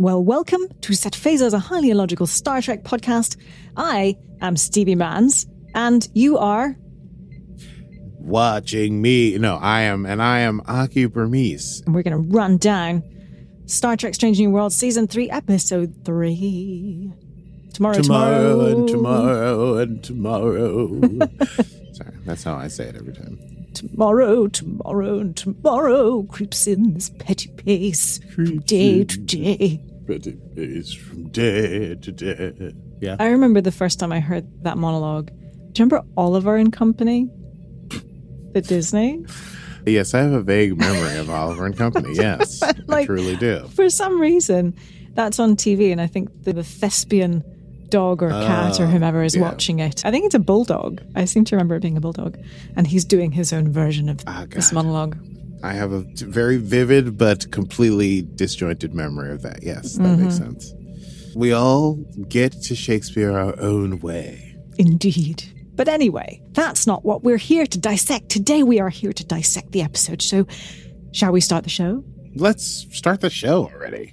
Well, welcome to Set Phasers, a highly illogical Star Trek podcast. I am Stevie Mans, and you are. Watching me. No, I am, and I am Aki Burmese. And we're going to run down Star Trek Strange New World Season 3, Episode 3. Tomorrow, tomorrow, and tomorrow, and tomorrow. Sorry, that's how I say it every time. Tomorrow, tomorrow, and tomorrow creeps in this petty pace from day to day. Petty pace from day to day. Yeah. I remember the first time I heard that monologue. Do you remember Oliver and Company? The Disney? Yes, I have a vague memory of Oliver and Company. Yes, I truly do. For some reason, that's on TV, and I think the, the thespian dog or cat or Oh, whomever is yeah. watching it. I think it's a bulldog. I seem to remember it being a bulldog, and he's doing his own version of Ah, this monologue. I have a very vivid but completely disjointed memory of that. Yes, that makes sense. We all get to Shakespeare our own way. Indeed. But anyway, that's not what we're here to dissect. Today we are here to dissect the episode. So, shall we start the show? Let's start the show already.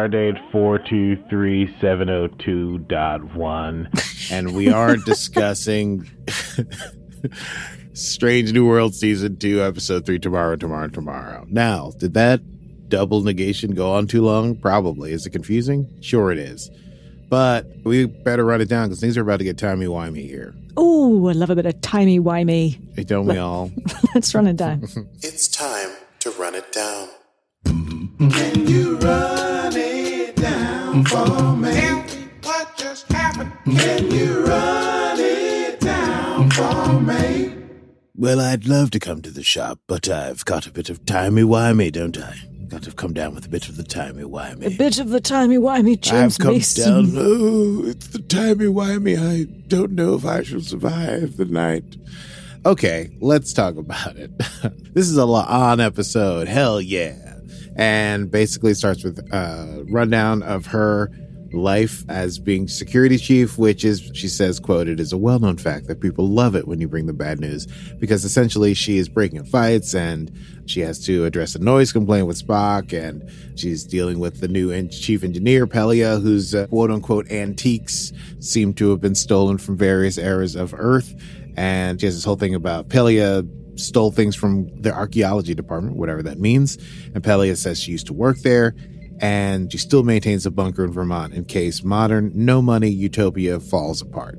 Stardate 423702.1, and we are discussing Strange New World Season 2, Episode 3 tomorrow, tomorrow, tomorrow. Now, did that double negation go on too long? Probably. Is it confusing? Sure, it is. But we better run it down because things are about to get timey-wimey here. Oh, I love a bit of timey-wimey. Hey, don't we all? Let's run it down. It's time to run it down. Well, I'd love to come to the shop, but I've got a bit of timey-wimey, don't I? Got to come down with a bit of the timey-wimey. a bit of the timey-wimey James I've come Mason. down. Oh, it's the timey wimey. I don't know if I shall survive the night. Okay, let's talk about it. this is a on episode. Hell yeah. And basically starts with a rundown of her life as being security chief, which is, she says, quote, it is a well known fact that people love it when you bring the bad news because essentially she is breaking fights and she has to address a noise complaint with Spock and she's dealing with the new en- chief engineer, Pelia, whose uh, quote unquote antiques seem to have been stolen from various eras of Earth. And she has this whole thing about Pelia stole things from the archaeology department, whatever that means. And Pelia says she used to work there and she still maintains a bunker in Vermont in case modern, no money utopia falls apart.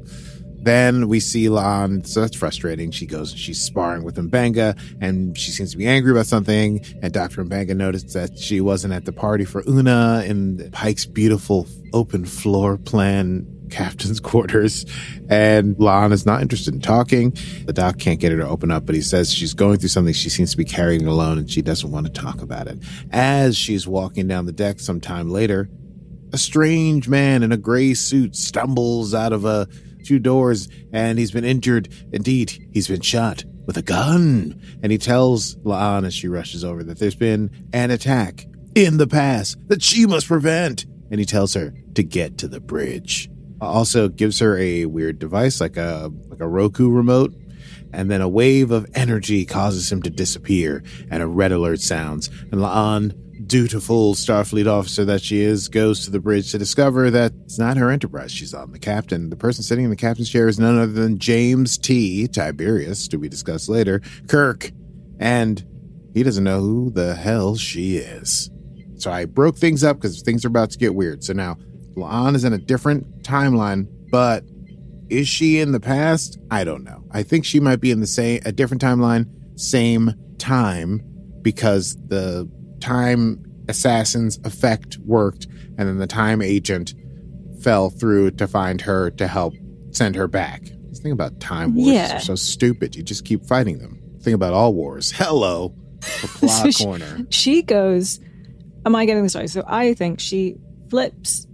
Then we see La'an, so that's frustrating. She goes she's sparring with M'Benga, and she seems to be angry about something. And Dr. M'Benga noticed that she wasn't at the party for Una in Pike's beautiful open floor plan captain's quarters. And La'an is not interested in talking. The doc can't get her to open up, but he says she's going through something she seems to be carrying alone and she doesn't want to talk about it. As she's walking down the deck sometime later, a strange man in a gray suit stumbles out of a few doors and he's been injured. Indeed, he's been shot with a gun. And he tells La'an as she rushes over that there's been an attack in the past that she must prevent. And he tells her to get to the bridge. Also gives her a weird device like a like a Roku remote. And then a wave of energy causes him to disappear, and a red alert sounds. And La'an dutiful Starfleet officer that she is, goes to the bridge to discover that it's not her enterprise she's on. The captain, the person sitting in the captain's chair is none other than James T. Tiberius, to be discussed later, Kirk. And he doesn't know who the hell she is. So I broke things up because things are about to get weird. So now La'an is in a different timeline, but is she in the past? I don't know. I think she might be in the same a different timeline, same time, because the time assassin's effect worked, and then the time agent fell through to find her to help send her back. This thing about time wars Yeah. are so stupid. You just keep fighting them. Think about all wars. Hello, the plot So she- corner. She goes, Am I getting this right? So I think she flips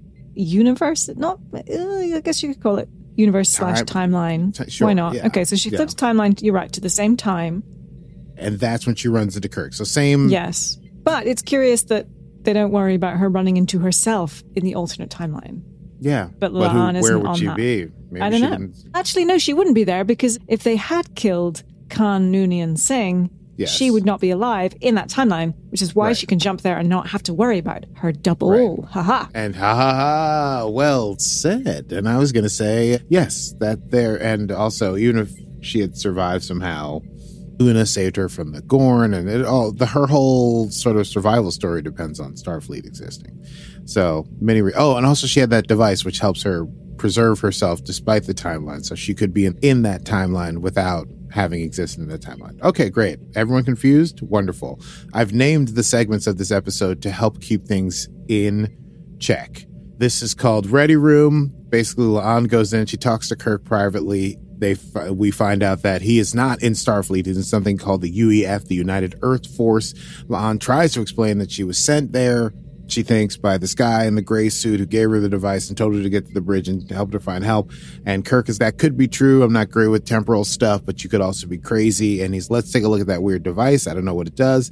universe, not, uh, I guess you could call it universe slash timeline. T- sure, Why not? yeah. Okay, so she Yeah. flips timeline, you're right, to the same time. And that's when she runs into Kirk. So same. Yes. But it's curious that they don't worry about her running into herself in the alternate timeline. Yeah. But who, La'an where isn't would she that. be? Maybe I don't know. didn't- Actually, no, she wouldn't be there because if they had killed Khan Noonien Singh, Yes. she would not be alive in that timeline, which is why Right. she can jump there and not have to worry about her double. Right. Haha. And ha ha ha, well said. And I was going to say, yes, that there. And also, even if she had survived somehow, Una saved her from the Gorn, and it all the her whole sort of survival story depends on Starfleet existing. So many. Re- oh, and also she had that device which helps her preserve herself despite the timeline, so she could be in, in that timeline without having existed in the timeline. Okay, great. Everyone confused? Wonderful. I've named the segments of this episode to help keep things in check. This is called Ready Room. Basically, La'an goes in. She talks to Kirk privately. They we find out that he is not in Starfleet. He's in something called the UEF, the United Earth Force. La'an tries to explain that she was sent there. She thinks by this guy in the gray suit who gave her the device and told her to get to the bridge and helped her find help. And Kirk is that could be true. I'm not great with temporal stuff, but you could also be crazy. And he's let's take a look at that weird device. I don't know what it does.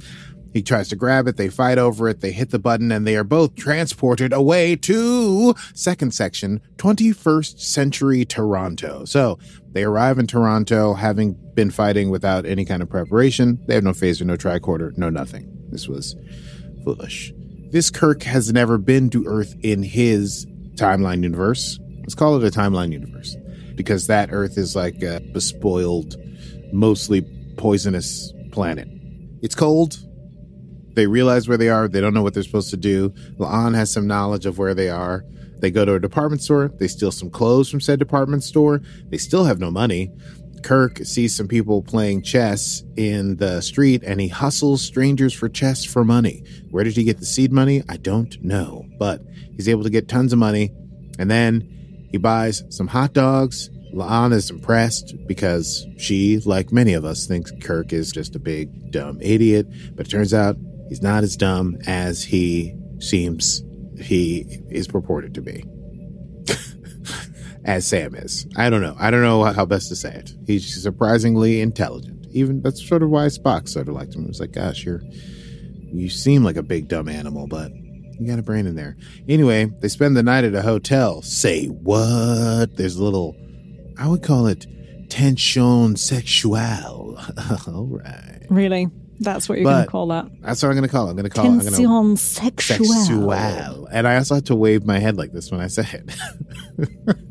He tries to grab it. They fight over it. They hit the button and they are both transported away to second section, 21st century Toronto. So they arrive in Toronto having been fighting without any kind of preparation. They have no phaser, no tricorder, no nothing. This was foolish. This Kirk has never been to Earth in his timeline universe. Let's call it a timeline universe because that Earth is like a bespoiled, mostly poisonous planet. It's cold. They realize where they are. They don't know what they're supposed to do. La'an has some knowledge of where they are. They go to a department store. They steal some clothes from said department store. They still have no money. Kirk sees some people playing chess in the street and he hustles strangers for chess for money. Where did he get the seed money? I don't know, but he's able to get tons of money. And then he buys some hot dogs. La'an is impressed because she, like many of us, thinks Kirk is just a big, dumb idiot. But it turns out he's not as dumb as he seems he is purported to be. As Sam is. I don't know. I don't know how best to say it. He's surprisingly intelligent. Even that's sort of why Spock sort of liked him. He was like, gosh, you're you seem like a big dumb animal, but you got a brain in there. Anyway, they spend the night at a hotel. Say what? There's a little I would call it tension sexual. All right. Really? That's what you're going to call that? That's what I'm gonna call it. I'm gonna call it. I'm gonna Tension sexual. sexual. And I also had to wave my head like this when I say it.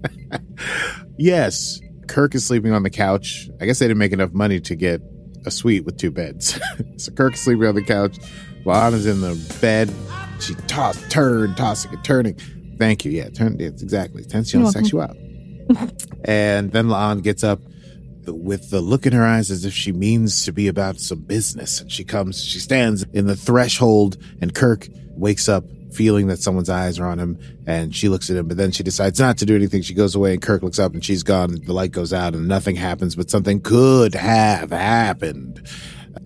yes, Kirk is sleeping on the couch. I guess they didn't make enough money to get a suite with two beds. so Kirk is sleeping on the couch while Anna's in the bed. She toss, turn, tossing and turning. Thank you. Yeah, turn. It's exactly tension sexual. and then La'an gets up with the look in her eyes as if she means to be about some business. And she comes, she stands in the threshold, and Kirk wakes up feeling that someone's eyes are on him. And she looks at him, but then she decides not to do anything. She goes away, and Kirk looks up, and she's gone. The light goes out, and nothing happens, but something could have happened.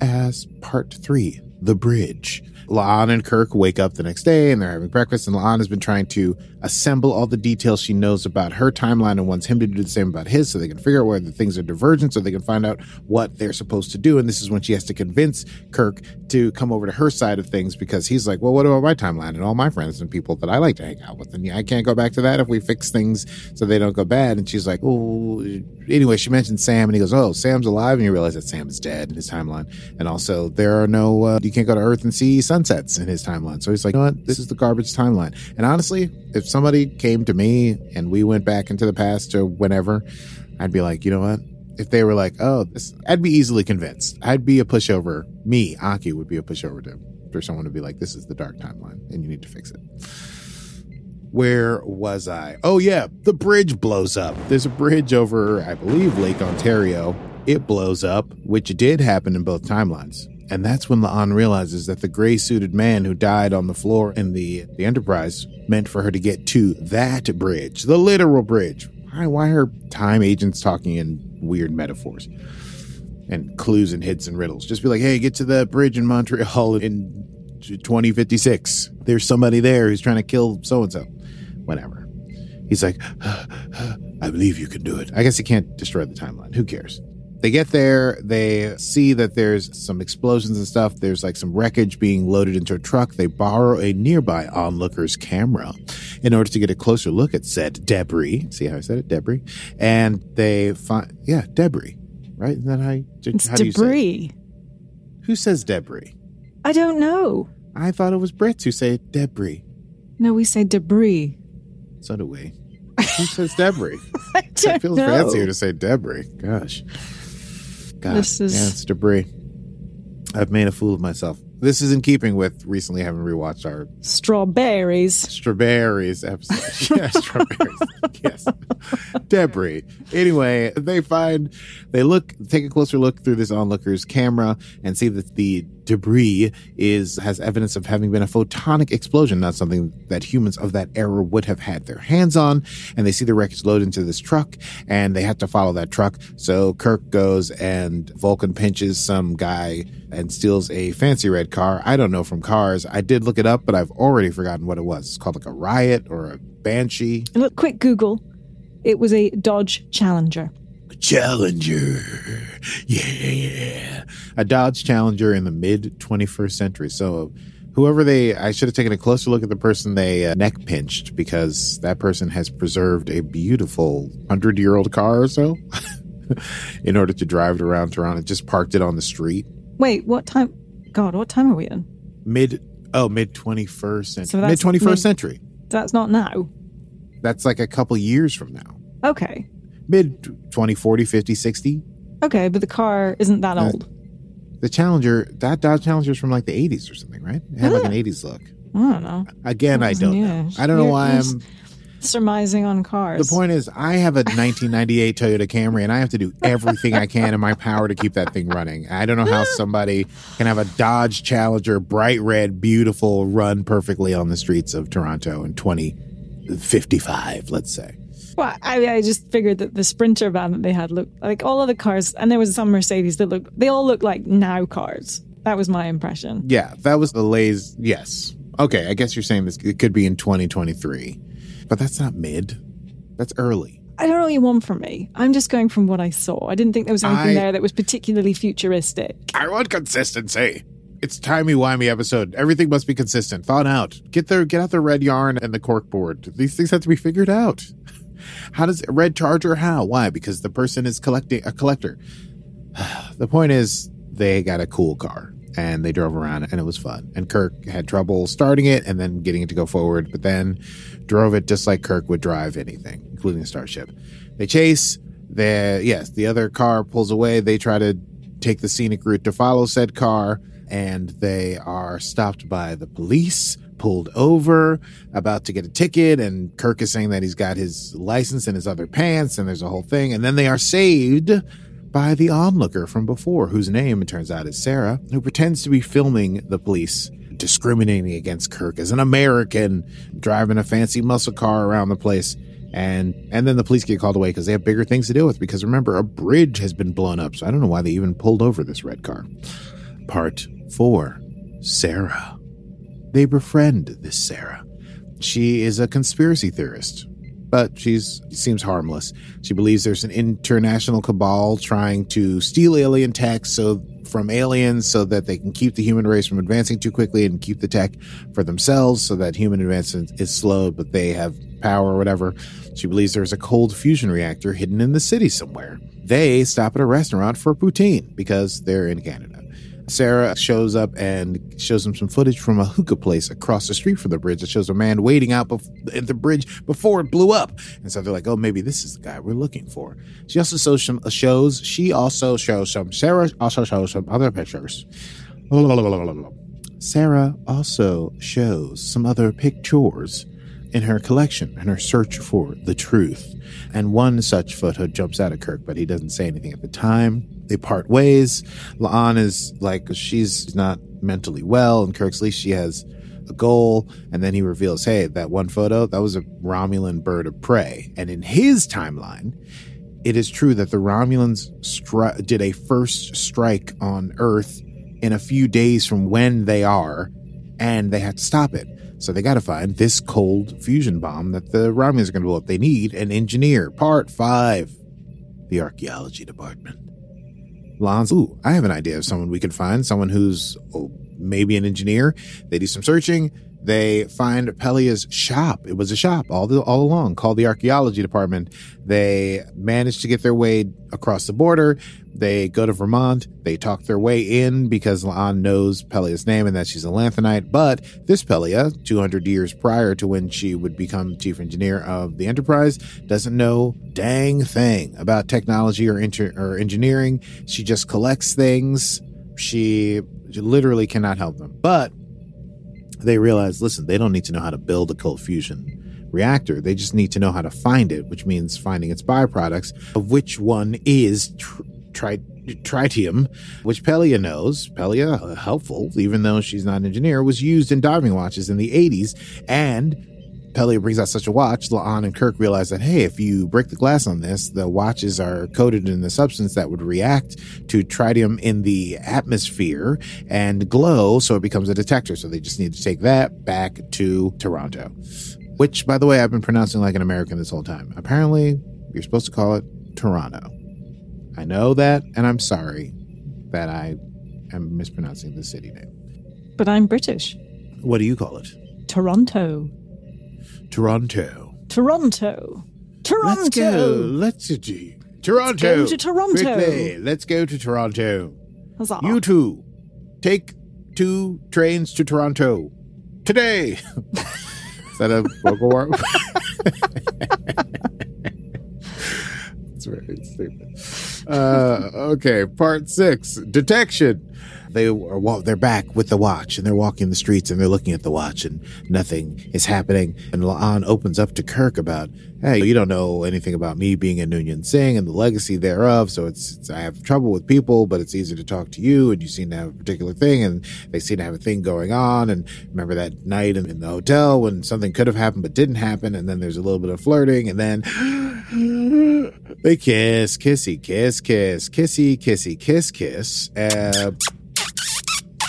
As part three, the bridge. La'an and Kirk wake up the next day and they're having breakfast, and La'an has been trying to assemble all the details she knows about her timeline and wants him to do the same about his so they can figure out where the things are divergent so they can find out what they're supposed to do. And this is when she has to convince Kirk to come over to her side of things because he's like, Well, what about my timeline and all my friends and people that I like to hang out with? And I can't go back to that if we fix things so they don't go bad. And she's like, Oh, anyway, she mentioned Sam and he goes, Oh, Sam's alive. And you realize that Sam is dead in his timeline. And also, there are no, uh, you can't go to Earth and see sunsets in his timeline. So he's like, You know what? This is the garbage timeline. And honestly, if somebody came to me and we went back into the past or whenever, I'd be like, You know what? If they were like, Oh, this, I'd be easily convinced. I'd be a pushover. Me, Aki, would be a pushover to, for someone to be like, This is the dark timeline and you need to fix it. Where was I? Oh, yeah, the bridge blows up. There's a bridge over, I believe, Lake Ontario. It blows up, which did happen in both timelines. And that's when La'an realizes that the gray suited man who died on the floor in the, the Enterprise meant for her to get to that bridge, the literal bridge. Why, why are time agents talking in weird metaphors and clues and hits and riddles? Just be like, hey, get to the bridge in Montreal in 2056. There's somebody there who's trying to kill so and so. Whatever. He's like, I believe you can do it. I guess he can't destroy the timeline. Who cares? They get there, they see that there's some explosions and stuff. There's like some wreckage being loaded into a truck. They borrow a nearby onlooker's camera in order to get a closer look at said debris. See how I said it? Debris. And they find, yeah, debris, right? Isn't that how, you, It's how do you say it? debris. Who says debris? I don't know. I thought it was Brits who say debris. No, we say debris. So do we. Who says debris? I It don't feels know. fancier to say debris. Gosh. God, This is- yeah, it's debris. I've made a fool of myself. This is in keeping with recently having rewatched our Strawberries. strawberries episode. yeah, strawberries. yes. Debris. Anyway, they find, they look, take a closer look through this onlooker's camera and see that the debris is, has evidence of having been a photonic explosion, not something that humans of that era would have had their hands on. And they see the wreckage load into this truck and they have to follow that truck. So Kirk goes and Vulcan pinches some guy and steals a fancy red car. I don't know from cars. I did look it up, but I've already forgotten what it was. It's called like a Riot or a Banshee. Look, quick Google. It was a Dodge Challenger. Challenger. Yeah. A Dodge Challenger in the mid 21st century. So whoever they, I should have taken a closer look at the person they uh, neck pinched because that person has preserved a beautiful 100 year old car or so in order to drive it around Toronto. Just parked it on the street. Wait, what time? God, what time are we in? Mid, oh, mid 21st century. So mid twenty first century. That's not now. That's like a couple years from now. Okay. Mid 20, 40, 50, 60. Okay, but the car isn't that Uh, old. The Challenger, that Dodge Challenger is from like the 80s or something, right? It had like an 80s look. I don't know. Again, I don't know. I don't know You're- why you're I'm. Surmising on cars. The point is, I have a 1998 Toyota Camry, and I have to do everything I can in my power to keep that thing running. I don't know how somebody can have a Dodge Challenger, bright red, beautiful, run perfectly on the streets of Toronto in 2055, let's say. Well, I, I just figured that the Sprinter van that they had looked like all other cars, and there was some Mercedes that looked, They all look like now cars. That was my impression. Yeah, that was the Lay's. Yes. Okay, I guess you're saying this it could be in 2023, but that's not mid. That's early. I don't know what you want from me. I'm just going from what I saw. I didn't think there was anything I- there that was particularly futuristic. I want consistency. It's timey wimey episode. Everything must be consistent. Thought out. Get the get out the red yarn and the cork board. These things have to be figured out. How does red charger? How? Why? Because the person is collecting a collector. the point is, they got a cool car and they drove around and it was fun. And Kirk had trouble starting it and then getting it to go forward, but then drove it just like Kirk would drive anything, including a starship. They chase. The yes, the other car pulls away. They try to take the scenic route to follow said car, and they are stopped by the police, pulled over, about to get a ticket. And Kirk is saying that he's got his license in his other pants, and there's a whole thing. And then they are saved by the onlooker from before, whose name it turns out is Sarah, who pretends to be filming the police. Discriminating against Kirk as an American driving a fancy muscle car around the place, and and then the police get called away because they have bigger things to deal with. Because remember, a bridge has been blown up, so I don't know why they even pulled over this red car. Part four Sarah. They befriend this Sarah. She is a conspiracy theorist, but she's seems harmless. She believes there's an international cabal trying to steal alien tech so from aliens so that they can keep the human race from advancing too quickly and keep the tech for themselves so that human advancement is slow but they have power or whatever. She believes there's a cold fusion reactor hidden in the city somewhere. They stop at a restaurant for poutine because they're in Canada. Sarah shows up and shows them some footage from a hookah place across the street from the bridge that shows a man waiting out bef- at the bridge before it blew up. And so they're like, oh, maybe this is the guy we're looking for. She also shows some uh, shows. She also shows some. Sarah also shows some other pictures. Sarah also shows some other pictures in her collection in her search for the truth. And one such photo jumps out at Kirk, but he doesn't say anything at the time. They part ways. La'an is like, she's not mentally well, and Kirk's least she has a goal. And then he reveals, hey, that one photo, that was a Romulan bird of prey. And in his timeline, it is true that the Romulans stri- did a first strike on Earth in a few days from when they are, and they had to stop it. So they got to find this cold fusion bomb that the Romulans are going to blow up. They need an engineer. Part five, the archaeology department. Lons, ooh, I have an idea of someone we could find. Someone who's oh, maybe an engineer. They do some searching. They find Pelia's shop. It was a shop all the, all along called the archaeology department. They manage to get their way across the border. They go to Vermont. They talk their way in because La'an knows Pelia's name and that she's a Lanthanite. But this Pelia, 200 years prior to when she would become chief engineer of the Enterprise, doesn't know dang thing about technology or, inter- or engineering. She just collects things. She literally cannot help them. But they realize, listen, they don't need to know how to build a cold fusion reactor. They just need to know how to find it, which means finding its byproducts, of which one is tr- tri- tritium, which Pelia knows. Pelia, uh, helpful, even though she's not an engineer, was used in diving watches in the 80s. And Pelia brings out such a watch. La'an and Kirk realize that, hey, if you break the glass on this, the watches are coated in the substance that would react to tritium in the atmosphere and glow, so it becomes a detector. So they just need to take that back to Toronto. Which, by the way, I've been pronouncing like an American this whole time. Apparently, you're supposed to call it Toronto. I know that, and I'm sorry that I am mispronouncing the city name. But I'm British. What do you call it? Toronto. Toronto. Toronto. Toronto. Let's go. Let's do Toronto. go to Toronto. Quickly. Let's go to Toronto. Huzzah. You two, take two trains to Toronto today. Is that a vocal warm? It's very stupid. Uh, okay, part six: detection. They are they're back with the watch, and they're walking the streets, and they're looking at the watch, and nothing is happening. And La'an opens up to Kirk about, "Hey, you don't know anything about me being a Noonien Singh and the legacy thereof. So it's, it's I have trouble with people, but it's easier to talk to you, and you seem to have a particular thing, and they seem to have a thing going on. And remember that night in, in the hotel when something could have happened but didn't happen, and then there's a little bit of flirting, and then." They kiss, kissy, kiss, kiss, kissy, kissy, kiss, kiss. Uh,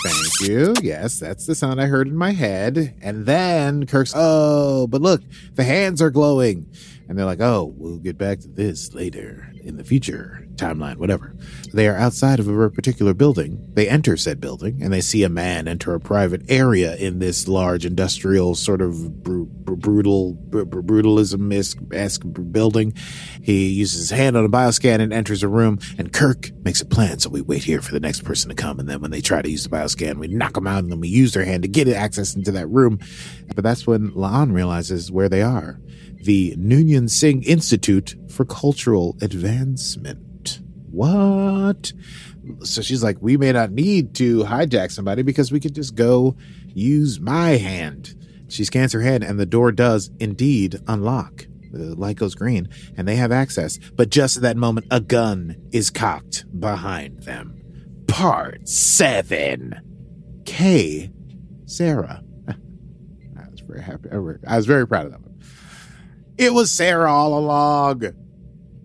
thank you. Yes, that's the sound I heard in my head. And then Kirk's, oh, but look, the hands are glowing. And they're like, oh, we'll get back to this later in the future timeline, whatever. They are outside of a particular building. They enter said building and they see a man enter a private area in this large industrial sort of br- br- brutal, br- br- brutalism esque building. He uses his hand on a bioscan and enters a room. And Kirk makes a plan. So we wait here for the next person to come. And then when they try to use the bioscan, we knock them out and then we use their hand to get access into that room. But that's when La'an realizes where they are the Noonien Singh Institute for Cultural Advancement. What? So she's like, we may not need to hijack somebody because we could just go use my hand. She scans her hand and the door does indeed unlock. The light goes green and they have access. But just at that moment, a gun is cocked behind them. Part seven. K. Sarah. I was very happy. I was very proud of that one. It was Sarah all along.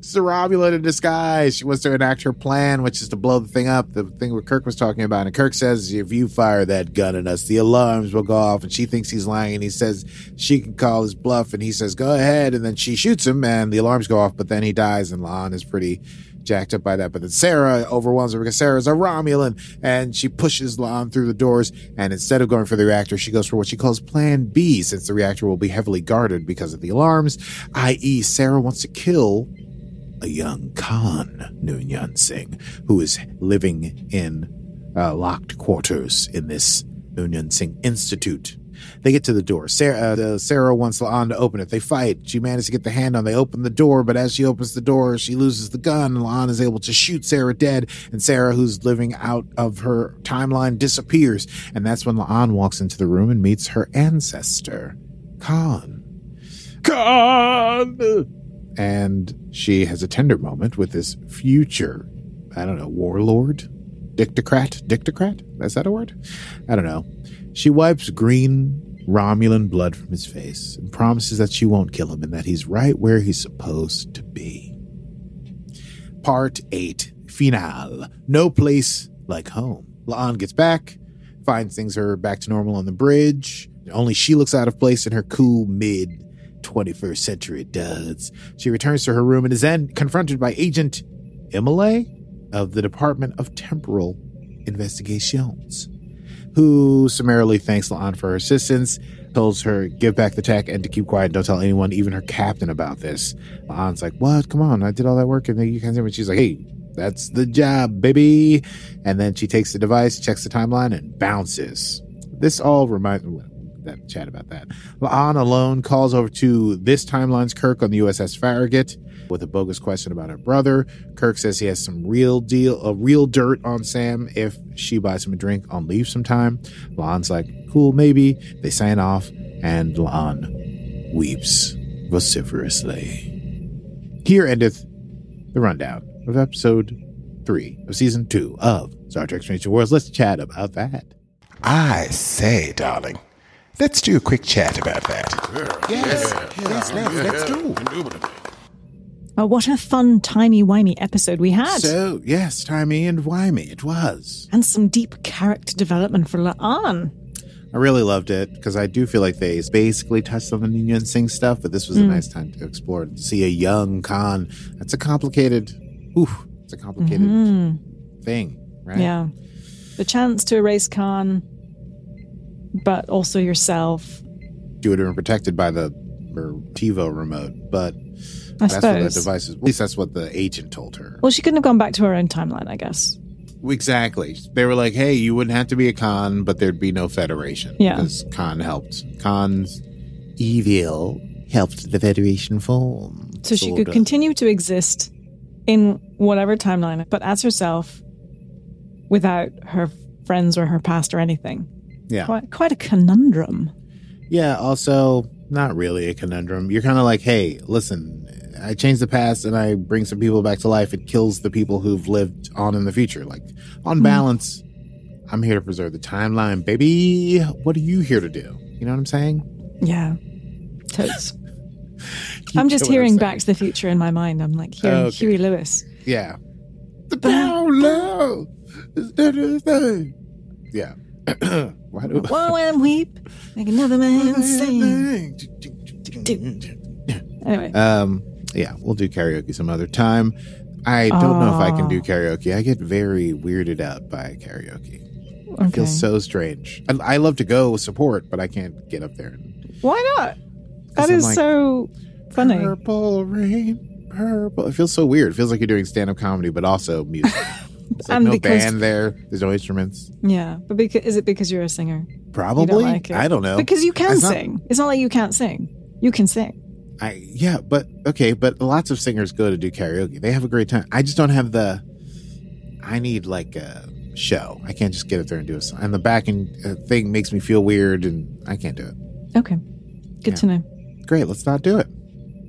It's a Romulan in disguise. She wants to enact her plan, which is to blow the thing up, the thing what Kirk was talking about. And Kirk says, if you fire that gun at us, the alarms will go off. And she thinks he's lying. And he says she can call his bluff. And he says, go ahead. And then she shoots him and the alarms go off. But then he dies. And La'an is pretty jacked up by that. But then Sarah overwhelms her because Sarah's a Romulan and she pushes La'an through the doors. And instead of going for the reactor, she goes for what she calls Plan B, since the reactor will be heavily guarded because of the alarms, i.e., Sarah wants to kill a young Khan Noonien Singh, who is living in uh, locked quarters in this Noonien Singh Institute. They get to the door. Sarah, uh, Sarah wants La'an to open it. They fight. She manages to get the hand on. They open the door, but as she opens the door, she loses the gun. La'an is able to shoot Sarah dead, and Sarah, who's living out of her timeline, disappears. And that's when La'an walks into the room and meets her ancestor, Khan. Khan! And she has a tender moment with this future I don't know, warlord, dictocrat, dictocrat. Is that a word? I don't know. She wipes green Romulan blood from his face and promises that she won't kill him and that he's right where he's supposed to be. Part 8 Finale No Place Like Home. La'an gets back, finds things are back to normal on the bridge. Only she looks out of place in her cool mid 21st century duds. She returns to her room and is then confronted by Agent Emily of the Department of Temporal Investigations, who summarily thanks La'an for her assistance, tells her give back the tech and to keep quiet, don't tell anyone, even her captain, about this. La'an's like, "What? Come on, I did all that work, and then you can't." And she's like, "Hey, that's the job, baby." And then she takes the device, checks the timeline, and bounces. This all reminds that chat about that. La'an alone calls over to this timeline's Kirk on the USS Farragut with a bogus question about her brother. Kirk says he has some real deal, a real dirt on Sam if she buys him a drink on leave sometime. La'an's like, cool, maybe. They sign off, and La'an weeps vociferously. Here endeth the rundown of episode three of season two of Star Trek Strange Worlds. Let's chat about that. I say, darling, let's do a quick chat about that. Yes, yes, let's, let's do. Oh, what a fun, timey-wimey episode we had. So, yes, timey and wimey it was. and some deep character development for La'an. I really loved it because I do feel like they basically touched on the Noonien Singh stuff, but this was a mm. nice time to explore it. See a young Khan. That's a complicated, oof, it's a complicated mm-hmm. thing, right? Yeah. The chance to erase Khan, but also yourself. You would have been protected by the or TiVo remote, but I that's what the suppose. device is. At least that's what the agent told her. Well, she couldn't have gone back to her own timeline, I guess. Exactly. They were like, hey, you wouldn't have to be a Khan, but there'd be no Federation. Yeah. Because Khan helped. Khan's evil helped the Federation form. So she could of. continue to exist in whatever timeline, but as herself without her friends or her past or anything. Yeah. Quite, quite a conundrum. Yeah, also not really a conundrum. You're kind of like, hey, listen, I change the past and I bring some people back to life. It kills the people who've lived on in the future. Like, on mm. balance, I'm here to preserve the timeline, baby. What are you here to do? You know what I'm saying? Yeah. Totes. I'm just hearing. Back to the Future in my mind. I'm like hearing Okay. Huey Lewis. Yeah. The down low. is a thing? Yeah. Why do Whoa and weep, make another man sing. Anyway, Um, yeah, we'll do karaoke some other time. I don't know if I can do karaoke. I get very weirded out by karaoke. It okay. feels so strange. I, I love to go support, but I can't get up there. And, Why not? That is like, so funny. Purple rain, purple. It feels so weird. It feels like you're doing stand up comedy, but also music. It's like And no because- band there. There's no instruments. Yeah, but because, is it because you're a singer? Probably. like? I don't know. Because you can It's not- sing. It's not like you can't sing. You can sing. I yeah, but okay, but lots of singers go to do karaoke. They have a great time. I just don't have the. I need like a show. I can't just get up there and do a song. And the backing uh, thing makes me feel weird, and I can't do it. Okay. Good Yeah. to know. Great, let's not do it.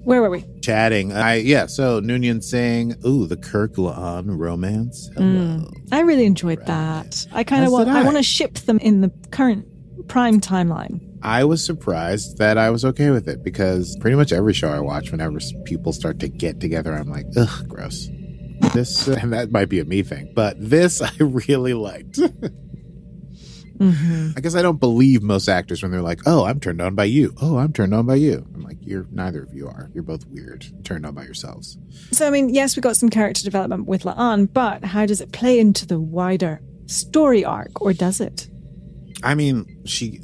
Where were we? Chatting. I yeah. So Noonien Singh, "Ooh, the Kirk La'an romance." Hmm. Hello. I really enjoyed that. I kind of want. I, I. want to ship them in the current prime timeline. I was surprised that I was okay with it because pretty much every show I watch, whenever people start to get together, I'm like, ugh, gross. This uh, and that might be a me thing, but this I really liked. hmm I guess I don't believe most actors when they're like, "Oh, I'm turned on by you." Oh, I'm turned on by you. I'm like, "You're neither of you are. You're both weird, turned on by yourselves." So, I mean, yes, we got some character development with La'an, but how does it play into the wider story arc, or does it? I mean, she,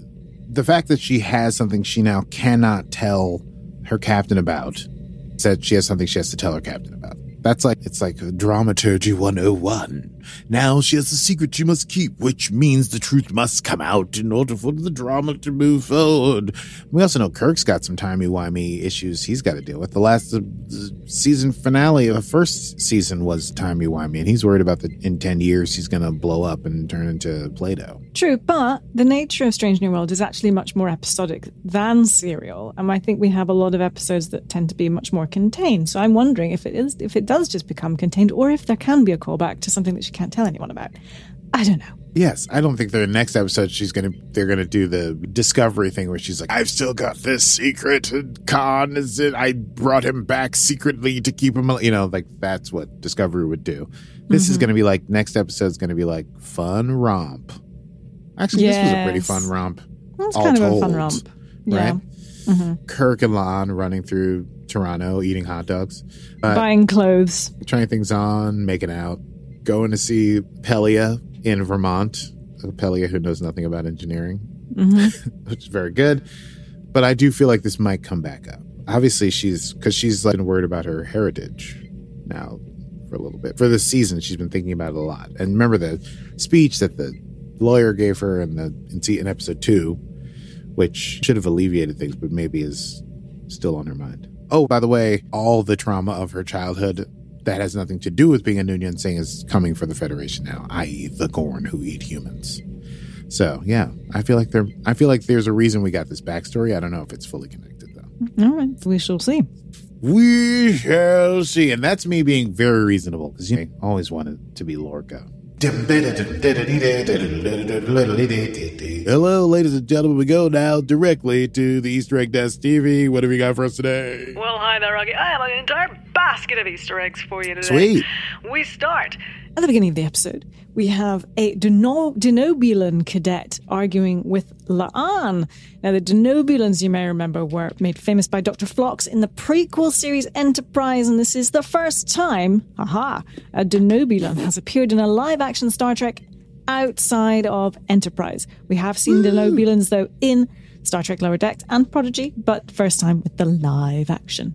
the fact that she has something she now cannot tell her captain about, said she has something she has to tell her captain about. That's like it's like dramaturgy 101. Now she has a secret she must keep, which means the truth must come out in order for the drama to move forward. We also know Kirk's got some timey-wimey issues he's got to deal with. The last season finale of the first season was timey-wimey, and he's worried about that in 10 years he's going to blow up and turn into Play-Doh. True, but the nature of Strange New World is actually much more episodic than serial, and I think we have a lot of episodes that tend to be much more contained. So I'm wondering if it is, if it does just become contained, or if there can be a callback to something that she can't tell anyone about. I don't know. Yes, I don't think the next episode she's gonna they're gonna do the discovery thing where she's like, I've still got this secret. and Khan is it? I brought him back secretly to keep him. You know, like that's what Discovery would do. This is gonna be like next episode's gonna be like fun romp. Actually, this was a pretty fun romp. That's all kind of a told, fun romp. Yeah. Right? Kirk and La'an running through Toronto eating hot dogs, uh, Buying clothes. trying things on, making out, going to see Pelia in Vermont. Uh, Pelia, who knows nothing about engineering, mm-hmm. which is very good. But I do feel like this might come back up. Obviously, she's because she's like, been worried about her heritage now for a little bit. For this season, she's been thinking about it a lot. And remember the speech that the lawyer gave her in the in, in episode two, which should have alleviated things, but maybe is still on her mind. Oh, by the way, all the trauma of her childhood that has nothing to do with being a Noonien Singh is coming for the Federation now, i.e., the Gorn who eat humans. So yeah, I feel like there. I feel like there's a reason we got this backstory. I don't know if it's fully connected though. All right, we shall see. We shall see, and that's me being very reasonable because you know, I always wanted to be Lorca. Hello, ladies and gentlemen. We go now directly to the Easter Egg Desk TV. What have you got for us today? Well, hi there, Rocky. I have an entire basket of Easter eggs for you today. Sweet. We start. At the beginning of the episode, we have a Denobulan cadet arguing with La'an. Now, the Denobulans, you may remember, were made famous by Dr. Phlox in the prequel series Enterprise, and this is the first time, haha, a Denobulan has appeared in a live action Star Trek outside of Enterprise. We have seen Denobulans, though, in Star Trek Lower Decks and Prodigy, but first time with the live action.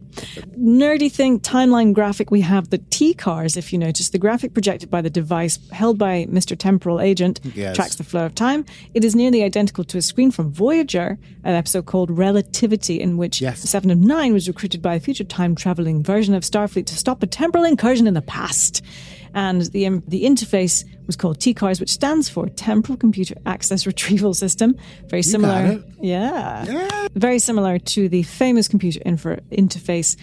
Nerdy thing, timeline graphic, we have the TCARS, if you notice. The graphic projected by the device held by Mr. Temporal Agent Yes. tracks the flow of time. It is nearly identical to a screen from Voyager, an episode called Relativity, in which Yes. Seven of Nine was recruited by a future time traveling version of Starfleet to stop a temporal incursion in the past. And the, um, the interface was called TCARS, which stands for Temporal Computer Access Retrieval System. Very similar. it. Yeah. Very similar to the famous computer infra- interface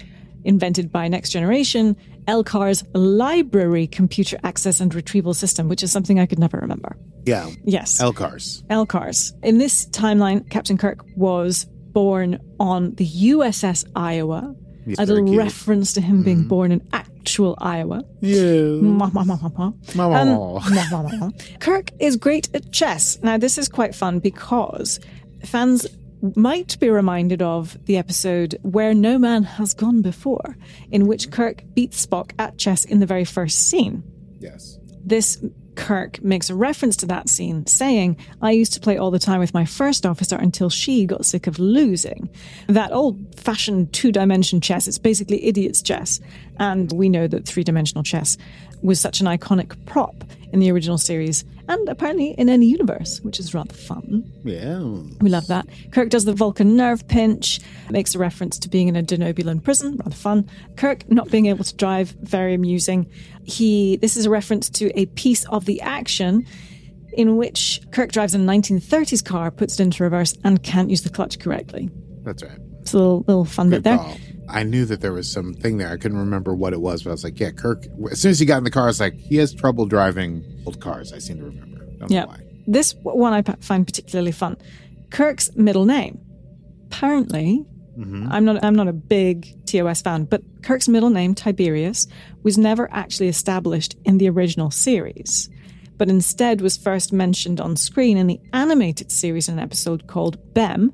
invented by Next Generation, LCARS Library Computer Access and Retrieval System, which is something I could never remember. Yeah, Yes. Elcars. LCARS. In this timeline, Captain Kirk was born on the USS Iowa. He's a little reference to him being born in actual Iowa. Yeah. Um. Kirk is great at chess. Now, this is quite fun because fans might be reminded of the episode Where No Man Has Gone Before, in which Kirk beats Spock at chess in the very first scene Yes. this Kirk makes a reference to that scene, saying, I used to play all the time with my first officer until she got sick of losing. That old fashioned two dimension chess, it's basically idiot's chess. And we know that three dimensional chess was such an iconic prop in the original series and apparently in any universe, which is rather fun. Yeah. We love that. Kirk does the Vulcan nerve pinch, makes a reference to being in a Denobulan prison, rather fun. Kirk not being able to drive, very amusing. He this is a reference to a piece of the action in which Kirk drives a 1930s car, puts it into reverse, and can't use the clutch correctly. That's right. It's a little little fun Good bit there. call. I knew that there was something there. I couldn't remember what it was, but I was like, yeah, Kirk. As soon as he got in the car, I was like, he has trouble driving old cars. I seem to remember. Don't Yeah. know why. This one I find particularly fun. Kirk's middle name. Apparently, Mm-hmm. I'm not I'm not a big TOS fan, but Kirk's middle name Tiberius was never actually established in the original series, but instead was first mentioned on screen in the animated series in an episode called Bem.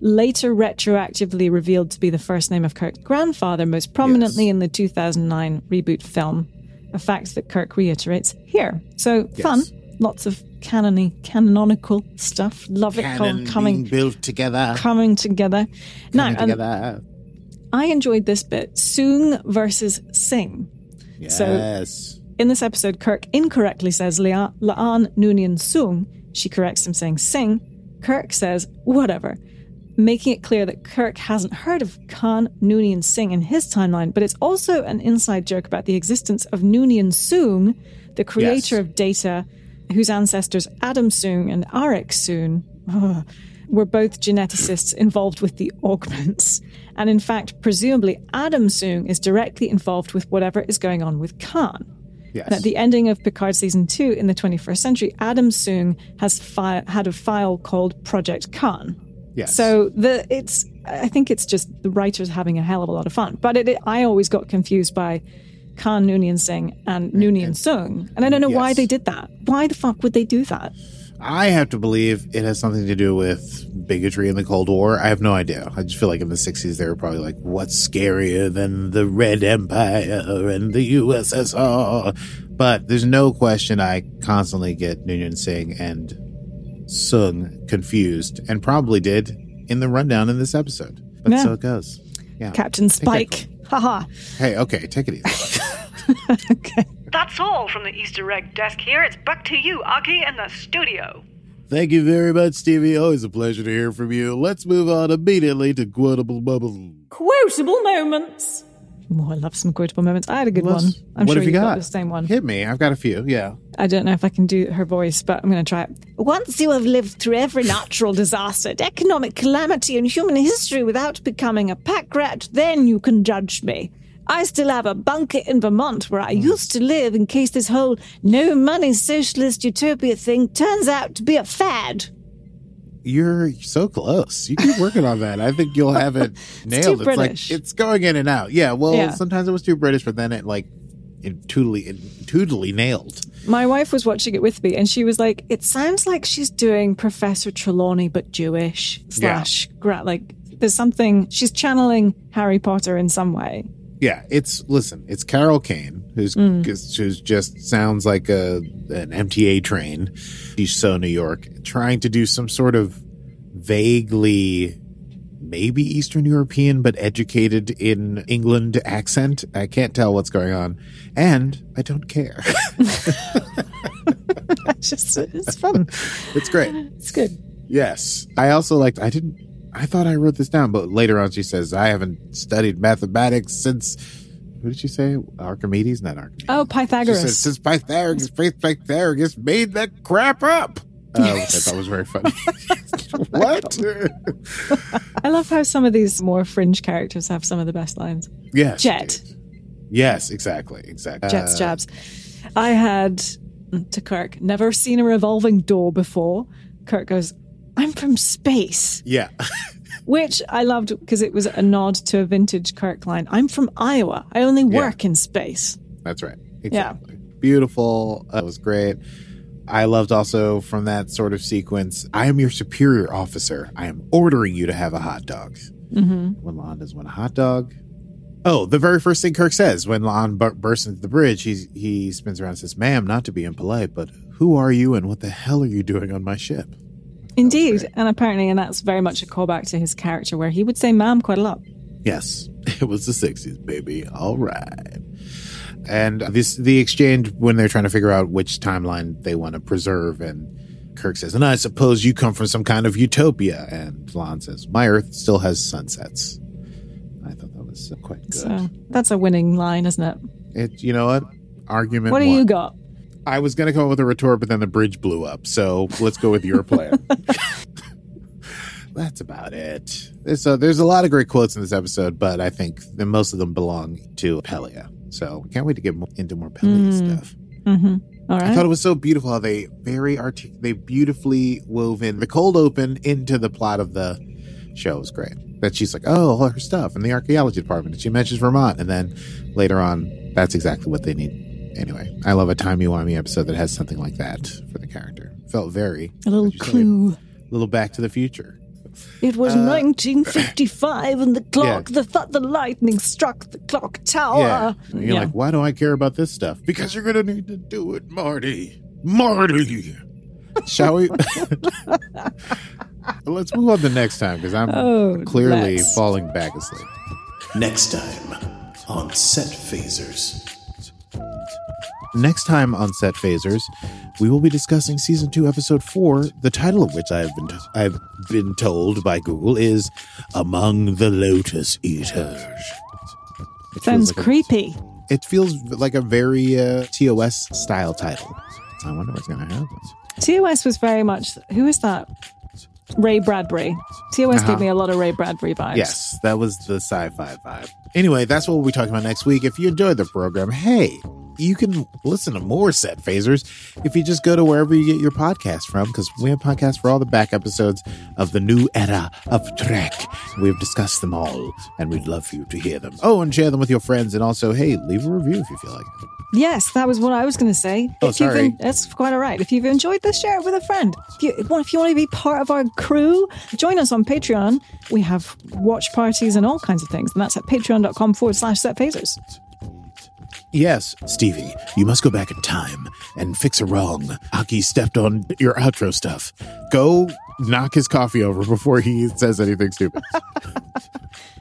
Later retroactively revealed to be the first name of Kirk's grandfather, most prominently in the 2009 reboot film, a fact that Kirk reiterates here. So fun, lots of canony, canonical stuff. Love it Canon coming built together. coming together. now, Coming and together. I enjoyed this bit: Soong versus Singh. So- Yes. in this episode, Kirk incorrectly says La'an Noonien Sung. She corrects him saying Sing. Kirk says, whatever, making it clear that Kirk hasn't heard of Khan Noonien Singh in his timeline, but it's also an inside joke about the existence of Noonien Soong, the creator Yes. of Data, whose ancestors Adam Soong and Arik Soong ugh, were both geneticists involved with the augments. And in fact, presumably, Adam Soong is directly involved with whatever is going on with Khan. Yes. And at the ending of Picard season two in the 21st century, Adam Soong has fi- had a file called Project Khan. yes. So the it's I think it's just the writers having a hell of a lot of fun. But it, I always got confused by Khan Noonien Singh and Noonien Sung, and I don't know why they did that. Why the fuck would they do that? I have to believe it has something to do with bigotry in the Cold War. I have no idea. I just feel like in the 60s, they were probably like, what's scarier than the Red Empire and the USSR? But there's no question I constantly get Noonien Singh and Soong confused and probably did in the rundown in this episode. But Yeah. so it goes. Yeah. Captain Spike. Haha. Hey, okay, take it easy. okay. That's all from the Easter egg desk here. It's back to you, Aki, in the studio. Thank you very much, Stevie. Always a pleasure to hear from you. Let's move on immediately to Quotable Bubble. Quotable moments. Oh, I love some quotable moments. I had a good one. Let's- I'm what sure have you you've got? the same one. Hit me. I've got a few. Yeah. I don't know if I can do her voice, but I'm going to try it. Once you have lived through every natural disaster, economic calamity, and human history without becoming a pack rat, then you can judge me. I still have a bunker in Vermont where I used to live in case this whole no money socialist utopia thing turns out to be a fad. You're so close. You keep working on that. I think you'll have it nailed. too British. like it's going in and out. Yeah. Well, Yeah. sometimes it was too British, but then it like it totally, it totally nailed. My wife was watching it with me, and she was like, "It sounds like she's doing Professor Trelawney, but Jewish slash gra- like there's something she's channeling Harry Potter in some way." Yeah. It's listen. It's Carol Kane, who's mm. who's just sounds like a an MTA train. She's so New York, trying to do some sort of vaguely. Maybe Eastern European, but educated in England accent. I can't tell what's going on. And I don't care. It's just it's fun. it's great. It's good. Yes. I also liked, I didn't, I thought I wrote this down, but later on she says, I haven't studied mathematics since, Who did she say? Archimedes? Not Archimedes. Oh, She Pythagoras. said, since Pythagoras, Pythagoras made that crap up. Uh, which I thought was very funny. what? I love how some of these more fringe characters have some of the best lines. yes. Jet. Yes, exactly. Exactly. Jets Uh, jabs. I had mm, to Kirk, never seen a revolving door before. Kirk goes, I'm from space. Yeah. Which I loved because it was a nod to a vintage Kirk line. I'm from Iowa. I only work in space. That's right. Exactly. Beautiful. That was great. I loved also from that sort of sequence. I am your superior officer. I am ordering you to have a hot dog. Mm-hmm. When La'an does want a hot dog. Oh, the very first thing Kirk says when La'an bur- bursts into the bridge, he's, he spins around and says, "Ma'am, not to be impolite, but who are you and what the hell are you doing on my ship?" Indeed. And apparently, and that's very much a callback to his character where he would say ma'am quite a lot. Yes, it was the '60s, baby. All right. And this the exchange when they're trying to figure out which timeline they want to preserve, and Kirk says, "And I suppose you come from some kind of utopia." And La'an says, "My Earth still has sunsets." I thought that was quite good. So that's a winning line, isn't it? It, you know what? Argument. What do won. you got? I was going to come up with a retort, but then the bridge blew up. So let's go with your plan. That's about it. There's a, there's a lot of great quotes in this episode, but I think that most of them belong to Pelia. So we can't wait to get more, into more Pelia mm. stuff. Mm-hmm. All right. I thought it was so beautiful how they very artic- they beautifully wove in the cold open into the plot of the show. It was great. That she's like, oh, all her stuff in the archaeology department, and she mentions Vermont, and then later on, that's exactly what they need. Anyway, I love a timey wimey episode that has something like that for the character. Felt very a little what'd say? clue. a little Back to the Future. It was uh, 1955, and the clock, Yeah. the th- the lightning struck the clock tower. Yeah, and you're Yeah. like, why do I care about this stuff? Because you're gonna need to do it, Marty. Marty. Shall we? Let's move on to the next time because I'm Oh, clearly let's. falling back asleep. Next time on Set Phasers. Next time on Set Phasers, we will be discussing season two, episode four, the title of which I have been t- I've been told by Google is "Among the Lotus Eaters." It Sounds like a- creepy. it feels like a very uh, TOS style title. I wonder what's going to happen. TOS was very much. Who is that? Ray Bradbury. TOS Uh-huh. gave me a lot of Ray Bradbury vibes. Yes, that was the sci-fi vibe. Anyway, that's what we'll be talking about next week. If you enjoyed the program, hey, you can listen to more set phasers if you just go to wherever you get your podcast from, because we have podcasts for all the back episodes of the new era of Trek. We've discussed them all, and we'd love for you to hear them. Oh, and share them with your friends, and also, hey, leave a review if you feel like it. Yes, that was what I was going to say. Oh, If sorry. en- that's quite all right. If you've enjoyed this, share it with a friend. If you, well, if you want to be part of our crew, join us on Patreon. We have watch parties and all kinds of things, and that's at patreon.com forward slash set phasers. Yes, Stevie, you must go back in time and fix a wrong. Aki stepped on your outro stuff. Go knock his coffee over before he says anything stupid.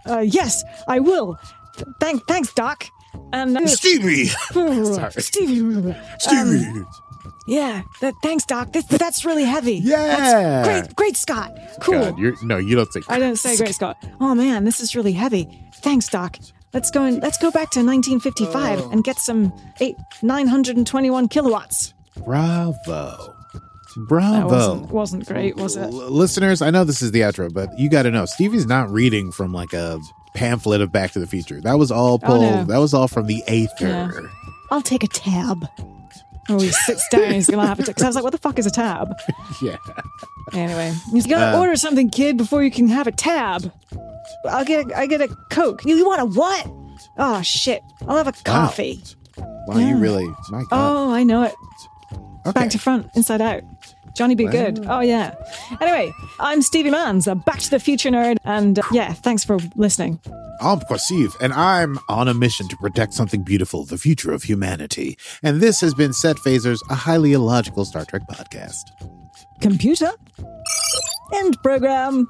Uh, yes, I will. Th- Thank, thanks, Doc. And uh, Stevie! Sorry. Stevie. Stevie! Yeah, th- thanks, Doc. This, that's really heavy. Yeah. That's great, great, Scott. Cool. God, you're, no, you don't say I don't say great Scott. Oh man, this is really heavy. Thanks, Doc. Let's go and let's go back to 1955 and get some eight 921 kilowatts. Bravo. That Bravo. wasn't wasn't great, was it? L- listeners, I know this is the outro, but you got to know Stevie's not reading from like a pamphlet of Back to the Future. That was all oh, pulled. no. That was all from the Aether. Yeah. I'll take a tab. Oh, he sits down. He's gonna have a tab. Because I was like, "What the fuck is a tab?" Yeah. Anyway, he's gonna Uh, order something, kid, before you can have a tab. I'll get a, I get a coke. You, you want a what? Oh shit! I'll have a coffee. Wow, you Yeah. really, my God. Oh, I know it. okay. Back to front, inside out. Johnny B. Goode. Oh yeah. Anyway, I'm Stevie Manns, a Back to the Future nerd, and uh, yeah, thanks for listening. I'm Perceive, and I'm on a mission to protect something beautiful, the future of humanity. And this has been Set Phasers, a highly illogical Star Trek podcast. Computer. End program.